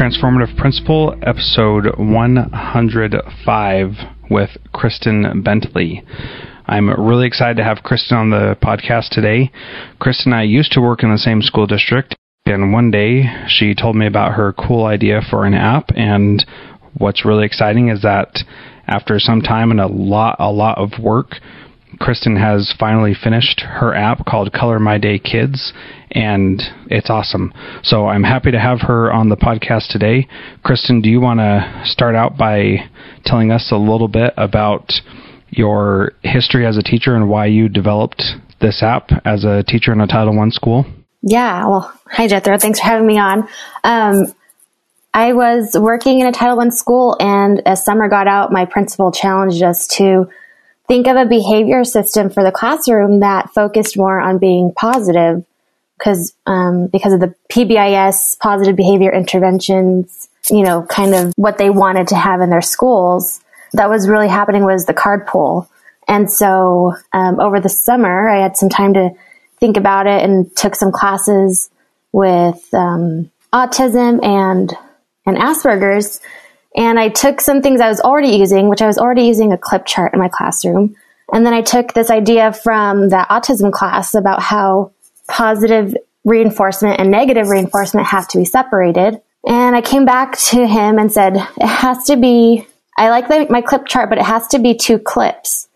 Transformative Principal, episode 105 with Kristin Bentley. I'm really excited to have Kristin on the podcast today. Kristin and I used to work in the same school district, and one day she told me about her cool idea for an app. And what's really exciting is that after some time and a lot, a lot of work, Kristin has finally finished her app called Color My Day Kids, and it's awesome. So I'm happy to have her on the podcast today. Kristin, do you want to start out by telling us a little bit about your history as a teacher and why you developed this app as a teacher in a Title I school? Yeah, well, hi Jethro. Thanks for having me on. Um, I was working in a Title I school, and as summer got out, my principal challenged us to think of a behavior system for the classroom that focused more on being positive because um, because of the PBIS positive behavior interventions, you know, kind of what they wanted to have in their schools. That was really happening was the card pull, and so um, over the summer I had some time to think about it and took some classes with um, autism and and Asperger's and I took some things I was already using, which I was already using a clip chart in my classroom. And then I took this idea from the autism class about how positive reinforcement and negative reinforcement have to be separated. And I came back to him and said, it has to be, I like the, my clip chart, but it has to be two clips.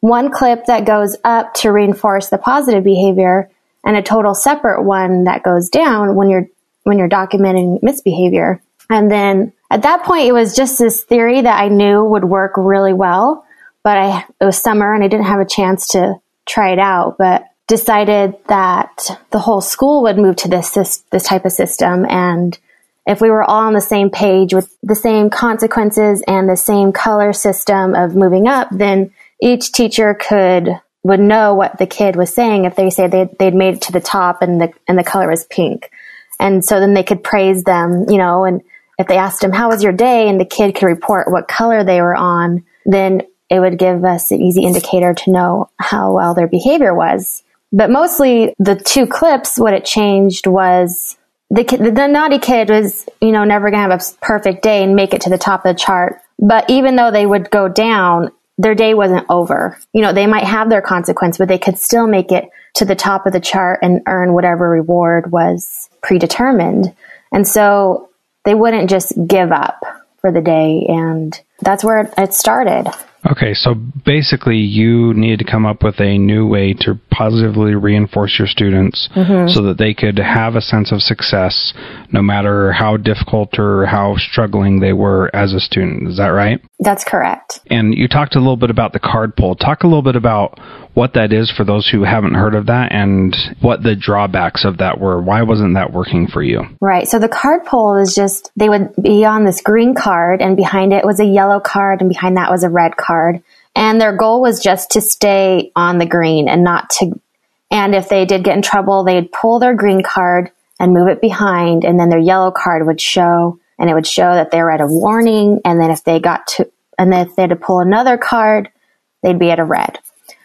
One clip that goes up to reinforce the positive behavior and a total separate one that goes down when you're, when you're documenting misbehavior. And then at that point, it was just this theory that I knew would work really well, but I, it was summer and I didn't have a chance to try it out, but decided that the whole school would move to this, this, this type of system. And if we were all on the same page with the same consequences and the same color system of moving up, then each teacher could would know what the kid was saying if they say they'd, they'd made it to the top and the and the color was pink, and so then they could praise them, you know, and if they asked him, how was your day? And the kid could report what color they were on, then it would give us an easy indicator to know how well their behavior was. But mostly the two clips, what it changed was the the naughty kid was, you know, never going to have a perfect day and make it to the top of the chart. But even though they would go down, their day wasn't over. You know, they might have their consequence, but they could still make it to the top of the chart and earn whatever reward was predetermined. And so they wouldn't just give up for the day. And that's where it started. Okay, so basically, you needed to come up with a new way to positively reinforce your students mm-hmm. so that they could have a sense of success no matter how difficult or how struggling they were as a student. Is that right? That's correct. And you talked a little bit about the card pull. Talk a little bit about what that is for those who haven't heard of that and what the drawbacks of that were. Why wasn't that working for you? Right. So the card pull is just, they would be on this green card and behind it was a yellow card and behind that was a red card. And their goal was just to stay on the green and not to, and if they did get in trouble, they'd pull their green card and move it behind and then their yellow card would show and it would show that they were at a warning. And then if they got to, and then if they had to pull another card, they'd be at a red.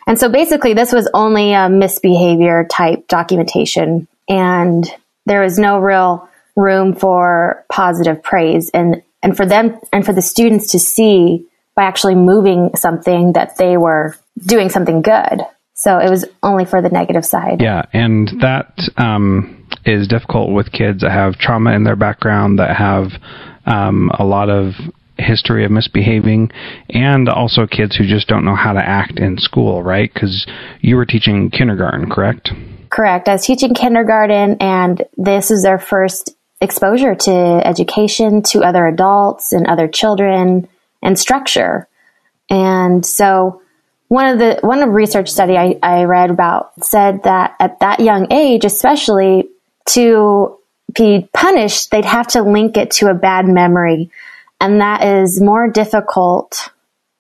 And so basically this was only a misbehavior type documentation and there was no real room for positive praise and, and for them and for the students to see by actually moving something that they were doing something good. So it was only for the negative side. Yeah. And that, um, is difficult with kids that have trauma in their background, that have um, a lot of history of misbehaving and also kids who just don't know how to act in school, right? Because you were teaching kindergarten, correct? Correct. I was teaching kindergarten, and this is their first exposure to education, to other adults and other children, and structure. And so, one of the one of research study I, I read about said that at that young age, especially to be punished, they'd have to link it to a bad memory and that is more difficult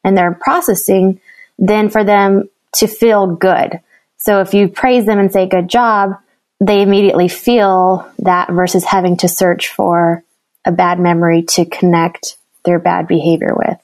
in their processing than for them to feel good. So if you praise them and say good job, they immediately feel that versus having to search for a bad memory to connect their bad behavior with.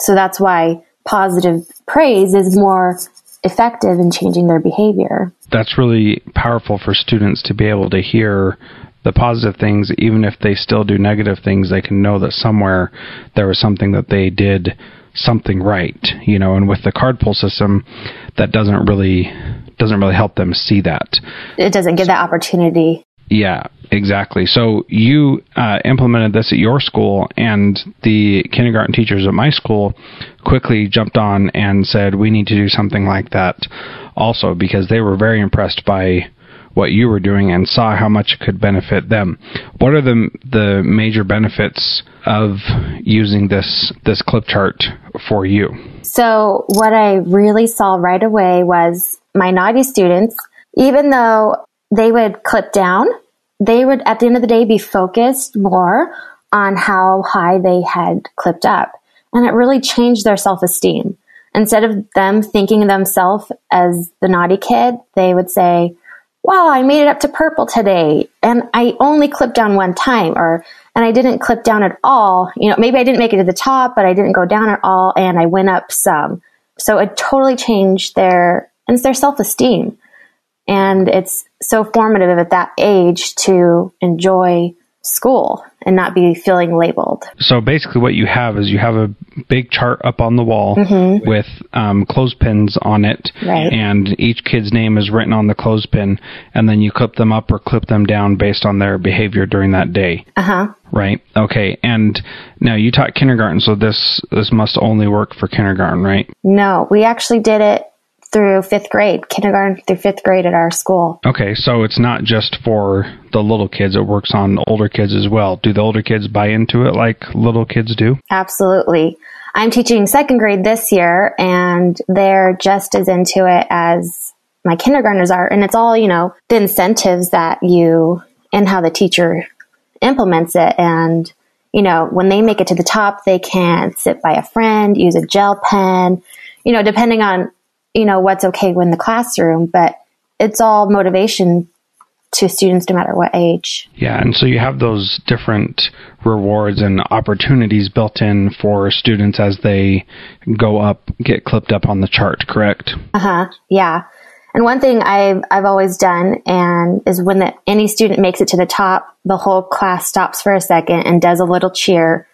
So that's why positive praise is more effective in changing their behavior. That's really powerful for students to be able to hear the positive things, even if they still do negative things, they can know that somewhere there was something that they did something right, you know, and with the card pull system, that doesn't really doesn't really help them see that. It doesn't give that opportunity. Yeah, exactly. So you uh, implemented this at your school, and the kindergarten teachers at my school quickly jumped on and said, "We need to do something like that." Also, because they were very impressed by what you were doing and saw how much it could benefit them. What are the the major benefits of using this this clip chart for you? So what I really saw right away was my naughty students, even though they would clip down, they would at the end of the day be focused more on how high they had clipped up. And it really changed their self-esteem. Instead of them thinking of themselves as the naughty kid, they would say, wow, I made it up to purple today and I only clipped down one time or, and I didn't clip down at all. You know, maybe I didn't make it to the top, but I didn't go down at all and I went up some. So it totally changed their, and it's their self-esteem. And it's so formative at that age to enjoy school and not be feeling labeled. So basically, what you have is you have a big chart up on the wall mm-hmm. with um, clothespins on it, right. and each kid's name is written on the clothespin, and then you clip them up or clip them down based on their behavior during that day. Uh huh. Right. Okay. And now you taught kindergarten, so this this must only work for kindergarten, right? No, we actually did it through fifth grade, kindergarten through fifth grade at our school. Okay, so it's not just for the little kids, it works on older kids as well. Do the older kids buy into it like little kids do? Absolutely. I'm teaching second grade this year, and they're just as into it as my kindergartners are. And it's all, you know, the incentives that you and how the teacher implements it. And, you know, when they make it to the top, they can sit by a friend, use a gel pen, you know, depending on you know, what's okay in the classroom, but it's all motivation to students no matter what age. Yeah, and so you have those different rewards and opportunities built in for students as they go up, get clipped up on the chart, correct? Uh huh. Yeah. And one thing I've I've always done and is when the, any student makes it to the top, the whole class stops for a second and does a little cheer.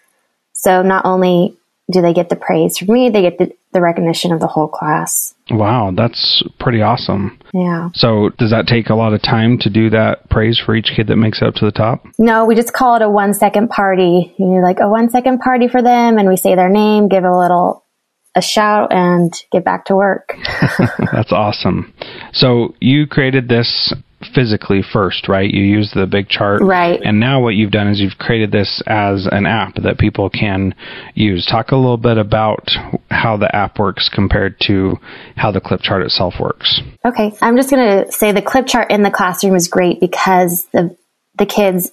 So not only do they get the praise from me, they get the, the recognition of the whole class. Wow, that's pretty awesome. Yeah. So, does that take a lot of time to do that praise for each kid that makes it up to the top? No, we just call it a one second party. You're like a one second party for them, and we say their name, give a little a shout, and get back to work. that's awesome. So, you created this physically first, right? You use the big chart. Right. And now what you've done is you've created this as an app that people can use. Talk a little bit about how the app works compared to how the clip chart itself works. Okay. I'm just going to say the clip chart in the classroom is great because the, the kids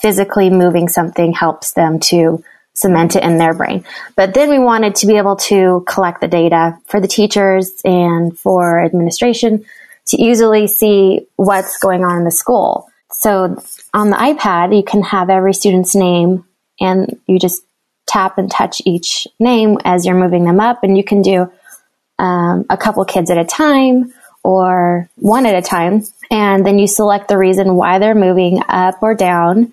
physically moving something helps them to cement it in their brain. But then we wanted to be able to collect the data for the teachers and for administration to easily see what's going on in the school. So on the iPad, you can have every student's name and you just tap and touch each name as you're moving them up and you can do um, a couple kids at a time or one at a time. And then you select the reason why they're moving up or down.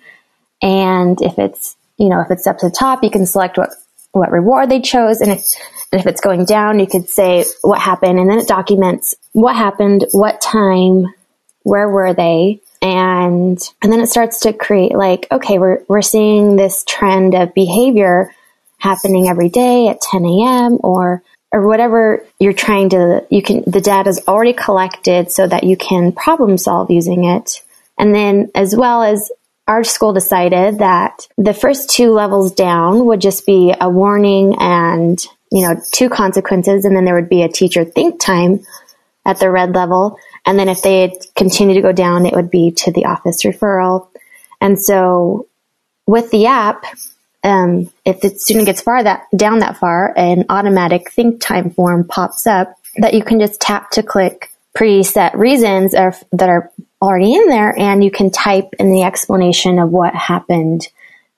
And if it's, you know, if it's up to the top, you can select what, what reward they chose. And if, and if it's going down, you could say what happened and then it documents what happened, what time, where were they? And, and then it starts to create like, okay, we're, we're seeing this trend of behavior happening every day at 10 a.m. or, or whatever you're trying to, you can, the data is already collected so that you can problem solve using it. And then as well as our school decided that the first two levels down would just be a warning and, you know, two consequences. And then there would be a teacher think time at the red level. And then if they continue to go down, it would be to the office referral. And so with the app, um, if the student gets far that down that far, an automatic think time form pops up that you can just tap to click preset reasons that are already in there, and you can type in the explanation of what happened.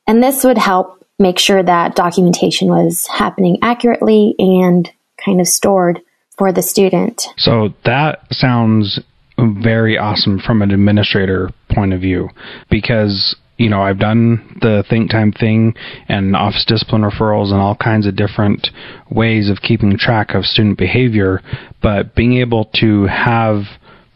And this would help make sure that documentation was happening accurately and kind of stored for the student. So that sounds very awesome from an administrator point of view because you know, I've done the think time thing and office discipline referrals and all kinds of different ways of keeping track of student behavior, but being able to have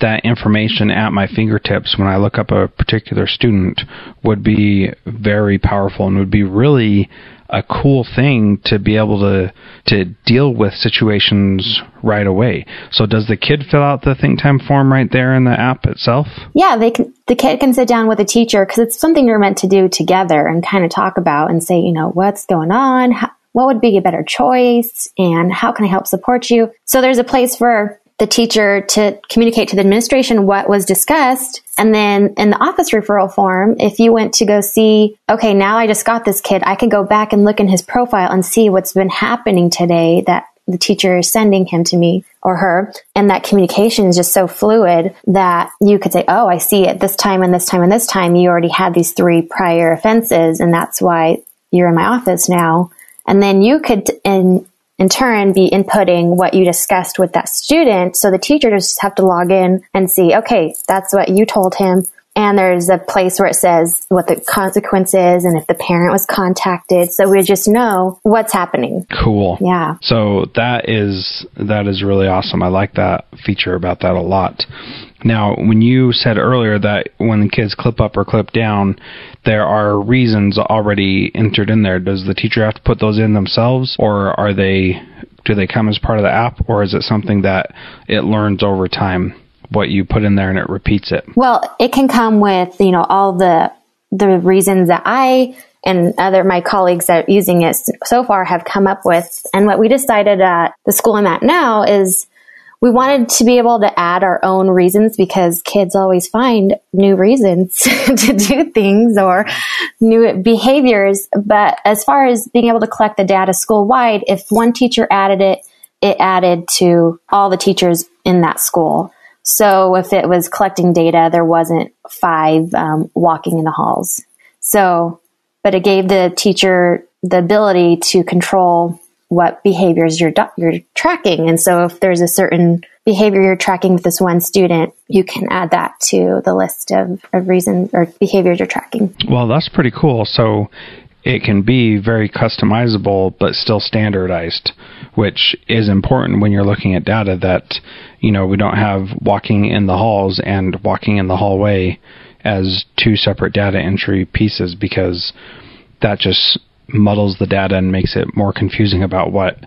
that information at my fingertips when I look up a particular student would be very powerful and would be really a cool thing to be able to to deal with situations right away. So does the kid fill out the think time form right there in the app itself? Yeah, they can the kid can sit down with a teacher cuz it's something you're meant to do together and kind of talk about and say, you know, what's going on? How, what would be a better choice and how can I help support you? So there's a place for the teacher to communicate to the administration what was discussed. And then in the office referral form, if you went to go see, okay, now I just got this kid, I can go back and look in his profile and see what's been happening today that the teacher is sending him to me or her. And that communication is just so fluid that you could say, Oh, I see it this time and this time and this time. You already had these three prior offenses. And that's why you're in my office now. And then you could, in in turn be inputting what you discussed with that student. So the teacher just have to log in and see, okay, that's what you told him. And there's a place where it says what the consequence is and if the parent was contacted. So we just know what's happening. Cool. Yeah. So that is, that is really awesome. I like that feature about that a lot. Now, when you said earlier that when the kids clip up or clip down, there are reasons already entered in there. Does the teacher have to put those in themselves, or are they do they come as part of the app, or is it something that it learns over time? What you put in there and it repeats it. Well, it can come with you know all the the reasons that I and other my colleagues that are using it so far have come up with. And what we decided at the school I'm at now is we wanted to be able to add our own reasons because kids always find new reasons to do things or new behaviors. But as far as being able to collect the data school wide, if one teacher added it, it added to all the teachers in that school. So if it was collecting data, there wasn't five um, walking in the halls. So, but it gave the teacher the ability to control what behaviors you're you're tracking. And so if there's a certain behavior you're tracking with this one student, you can add that to the list of, of reasons or behaviors you're tracking. Well, that's pretty cool. So it can be very customizable but still standardized, which is important when you're looking at data that, you know, we don't have walking in the halls and walking in the hallway as two separate data entry pieces because that just muddles the data and makes it more confusing about what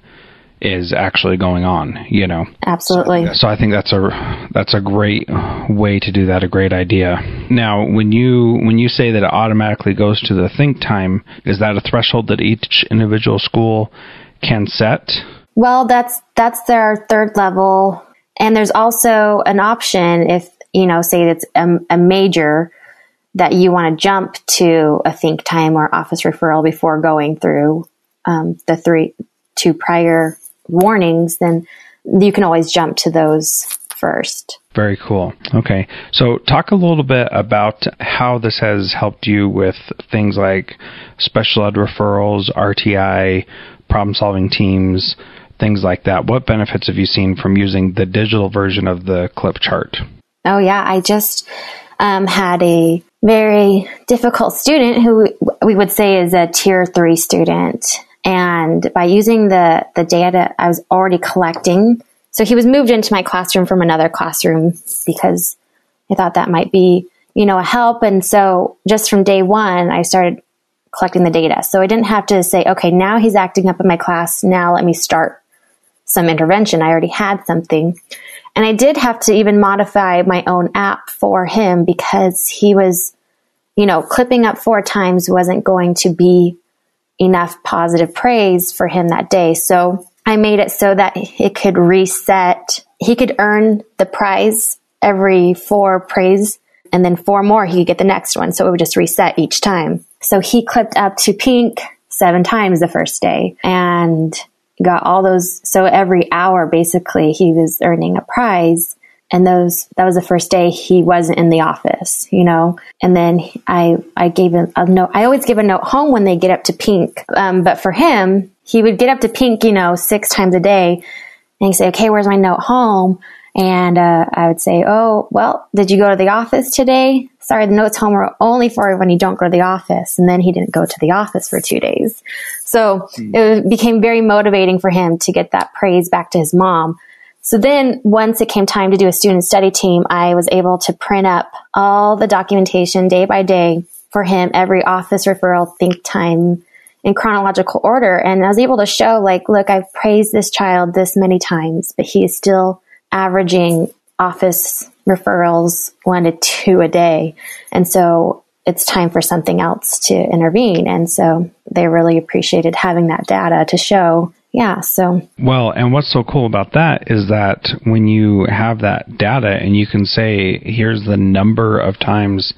is actually going on you know? Absolutely. So, so, i think that's a that's a great way to do that a great idea. Now when you when you say that it automatically goes to the think time is that a threshold that each individual school can set? Well that's that's their third level. And there's also an option if you know say it's a, a major that you want to jump to a think time or office referral before going through um, the three two prior warnings, then you can always jump to those first. Very cool. Okay. So, talk a little bit about how this has helped you with things like special ed referrals, RTI, problem solving teams, things like that. What benefits have you seen from using the digital version of the clip chart? Oh, yeah. I just um, had a very difficult student who we would say is a tier three student. And by using the, the data I was already collecting, so he was moved into my classroom from another classroom because I thought that might be, you know, a help. And so just from day one, I started collecting the data. So I didn't have to say, okay, now he's acting up in my class. Now let me start some intervention. I already had something. And I did have to even modify my own app for him because he was, you know, clipping up four times wasn't going to be enough positive praise for him that day. So I made it so that it could reset. He could earn the prize every four praise and then four more he could get the next one. So it would just reset each time. So he clipped up to pink seven times the first day and got all those. So every hour, basically, he was earning a prize. And those, that was the first day he wasn't in the office, you know? And then I, I gave him a note. I always give a note home when they get up to pink. Um, but for him, he would get up to pink, you know, six times a day. And he'd say, okay, where's my note home? And uh, I would say, "Oh, well, did you go to the office today? Sorry, the notes home are only for when you don't go to the office." And then he didn't go to the office for two days. So mm. it became very motivating for him to get that praise back to his mom. So then once it came time to do a student study team, I was able to print up all the documentation day by day for him, every office referral, think time in chronological order. And I was able to show like, look, I've praised this child this many times, but he is still averaging office referrals one to two a day. And so it's time for something else to intervene. And so they really appreciated having that data to show yeah, so. Well, and what's so cool about that is that when you have that data and you can say, here's the number of times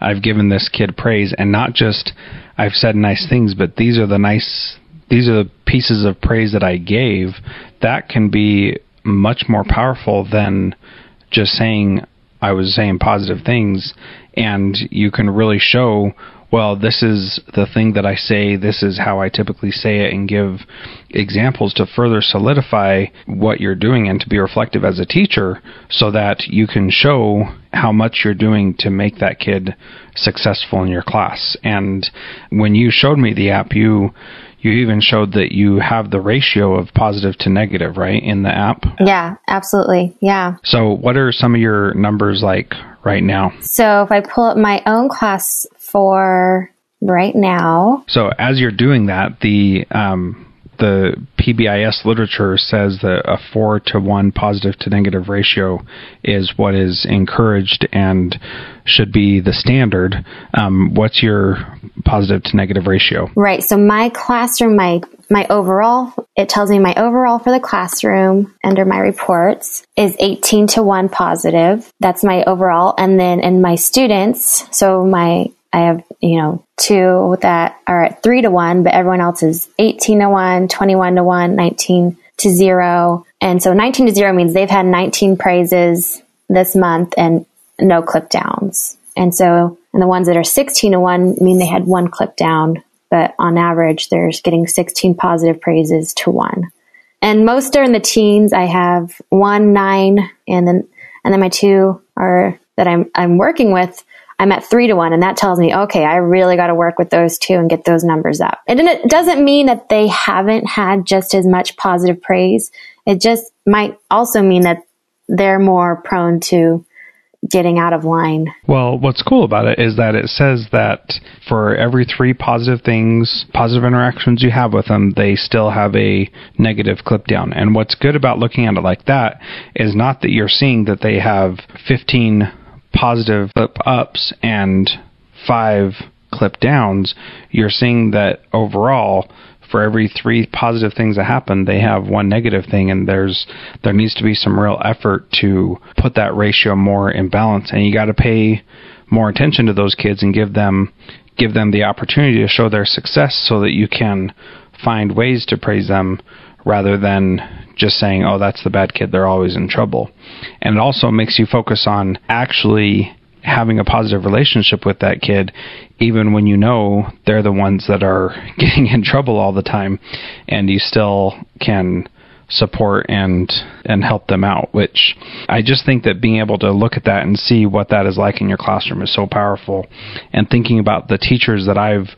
I've given this kid praise, and not just I've said nice things, but these are the nice, these are the pieces of praise that I gave, that can be much more powerful than just saying I was saying positive things, and you can really show well, this is the thing that I say, this is how I typically say it, and give examples to further solidify what you're doing and to be reflective as a teacher so that you can show how much you're doing to make that kid successful in your class. And when you showed me the app, you you even showed that you have the ratio of positive to negative, right, in the app? Yeah, absolutely. Yeah. So, what are some of your numbers like right now? So, if I pull up my own class for right now. So as you're doing that, the um, the PBIS literature says that a four to one positive to negative ratio is what is encouraged and should be the standard. Um, what's your positive to negative ratio? Right. So my classroom, my my overall, it tells me my overall for the classroom under my reports is 18 to 1 positive. That's my overall. And then in my students, so my I have, you know, two that are at three to one, but everyone else is 18 to one, 21 to one, 19 to zero. And so 19 to zero means they've had 19 praises this month and no clip downs. And so, and the ones that are 16 to one mean they had one clip down, but on average, they're getting 16 positive praises to one. And most are in the teens. I have one, nine, and then, and then my two are that I'm, I'm working with I'm at three to one. And that tells me, okay, I really got to work with those two and get those numbers up. And it doesn't mean that they haven't had just as much positive praise. It just might also mean that they're more prone to getting out of line. Well, what's cool about it is that it says that for every three positive things, positive interactions you have with them, they still have a negative clip down. And what's good about looking at it like that is not that you're seeing that they have 15 positive clip ups and five clip downs, you're seeing that overall for every three positive things that happen, they have one negative thing, and there's there needs to be some real effort to put that ratio more in balance, and you got to pay more attention to those kids and give them give them the opportunity to show their success, so that you can find ways to praise them rather than just saying, oh, that's the bad kid, they're always in trouble. And it also makes you focus on actually having a positive relationship with that kid, even when you know they're the ones that are getting in trouble all the time, and you still can support and and help them out which I just think that being able to look at that and see what that is like in your classroom is so powerful and thinking about the teachers that I've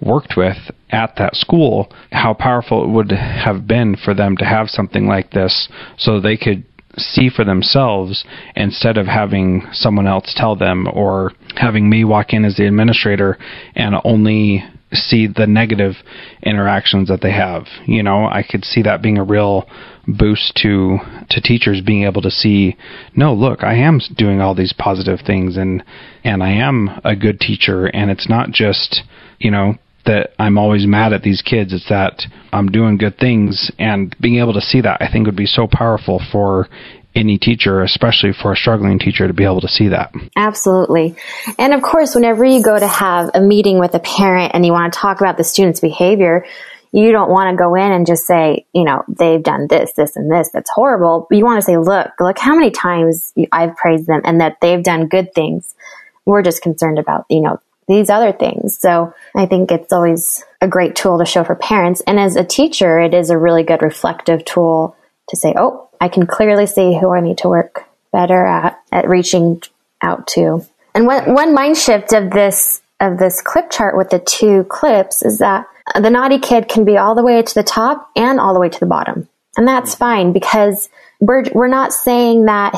worked with at that school, how powerful it would have been for them to have something like this so they could see for themselves instead of having someone else tell them or having me walk in as the administrator and only see the negative interactions that they have. You know, I could see that being a real boost to to teachers being able to see, no, look, I am doing all these positive things and and I am a good teacher and it's not just, you know, that I'm always mad at these kids. It's that I'm doing good things, and being able to see that I think would be so powerful for any teacher, especially for a struggling teacher, to be able to see that. Absolutely. And of course, whenever you go to have a meeting with a parent and you want to talk about the student's behavior, you don't want to go in and just say, you know, they've done this, this, and this. That's horrible. You want to say, look, look how many times I've praised them and that they've done good things. We're just concerned about, you know, these other things. So I think it's always a great tool to show for parents. And as a teacher, it is a really good reflective tool to say, oh, I can clearly see who I need to work better at, at reaching out to. And one, one mind shift of this, of this clip chart with the two clips is that the naughty kid can be all the way to the top and all the way to the bottom. And that's fine because we're, we're not saying that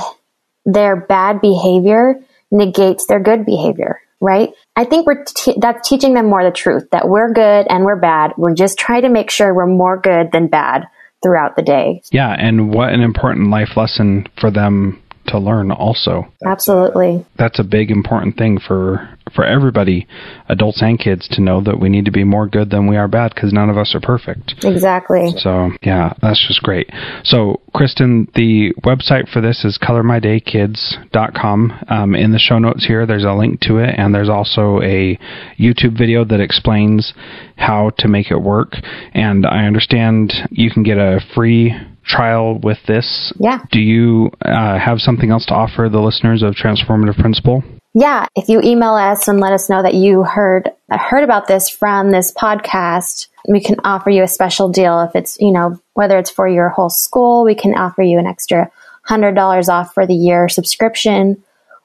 their bad behavior negates their good behavior, right? I think we're t- that's teaching them more the truth that we're good and we're bad. We're just trying to make sure we're more good than bad throughout the day. Yeah, and what an important life lesson for them to learn also. Absolutely. That's a big important thing for for everybody, adults and kids to know that we need to be more good than we are bad because none of us are perfect. Exactly. So, yeah, that's just great. So, Kristin, the website for this is colormydaykids.com. Um, in the show notes here, there's a link to it, and there's also a YouTube video that explains how to make it work. And I understand you can get a free trial with this. Yeah. Do you uh, have something else to offer the listeners of Transformative Principal? Yeah, if you email us and let us know that you heard heard about this from this podcast, we can offer you a special deal. If it's you know whether it's for your whole school, we can offer you an extra hundred dollars off for the year subscription,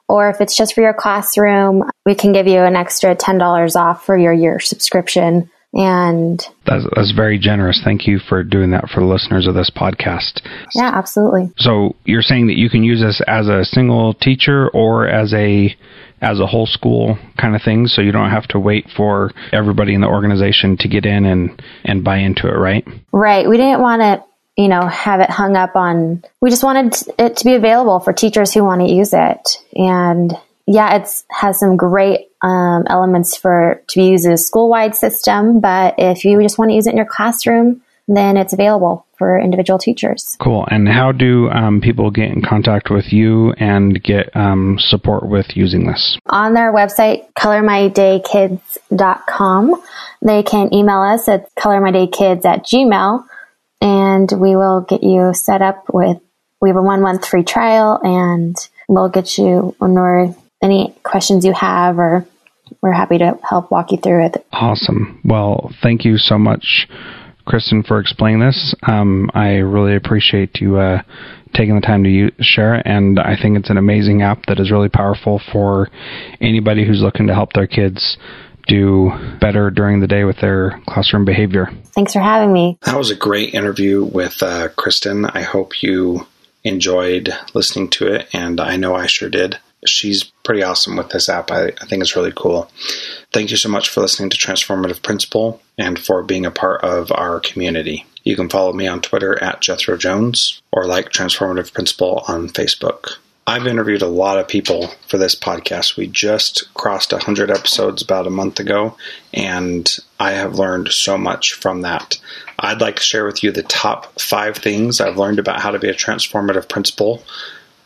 or if it's just for your classroom, we can give you an extra ten dollars off for your year subscription. And that's, that's very generous. Thank you for doing that for the listeners of this podcast. Yeah, absolutely. So you're saying that you can use this as a single teacher or as a as a whole school kind of thing so you don't have to wait for everybody in the organization to get in and and buy into it right right we didn't want to you know have it hung up on we just wanted it to be available for teachers who want to use it and yeah it's has some great um, elements for to be used as a school-wide system but if you just want to use it in your classroom then it's available for individual teachers. Cool. And how do um, people get in contact with you and get um, support with using this? On their website, colormydaykids.com. They can email us at colormydaykids at gmail and we will get you set up with, we have a one month free trial and we'll get you when we're, any questions you have or we're happy to help walk you through it. Awesome. Well, thank you so much Kristin, for explaining this. Um, I really appreciate you uh, taking the time to use, share it, and I think it's an amazing app that is really powerful for anybody who's looking to help their kids do better during the day with their classroom behavior. Thanks for having me. That was a great interview with uh, Kristin. I hope you enjoyed listening to it, and I know I sure did she's pretty awesome with this app. I, I, think it's really cool. Thank you so much for listening to Transformative Principal and for being a part of our community. You can follow me on Twitter at Jethro Jones or like Transformative Principal on Facebook. I've interviewed a lot of people for this podcast. We just crossed 100 episodes about a month ago, and I have learned so much from that. I'd like to share with you the top five things I've learned about how to be a transformative principal.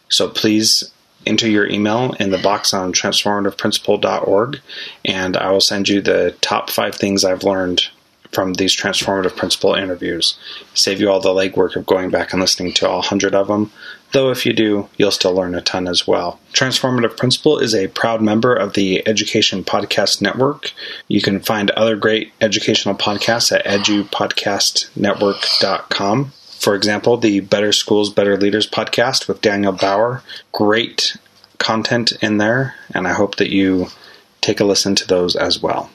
So please enter your email in the box on transformativeprincipal.org, and I will send you the top five things I've learned from these transformative principal interviews. Save you all the legwork of going back and listening to all 100 of them, though if you do, you'll still learn a ton as well. Transformative Principal is a proud member of the Education Podcast Network. You can find other great educational podcasts at edupodcastnetwork.com. For example, the Better Schools, Better Leaders podcast with Daniel Bauer. Great content in there, and I hope that you take a listen to those as well.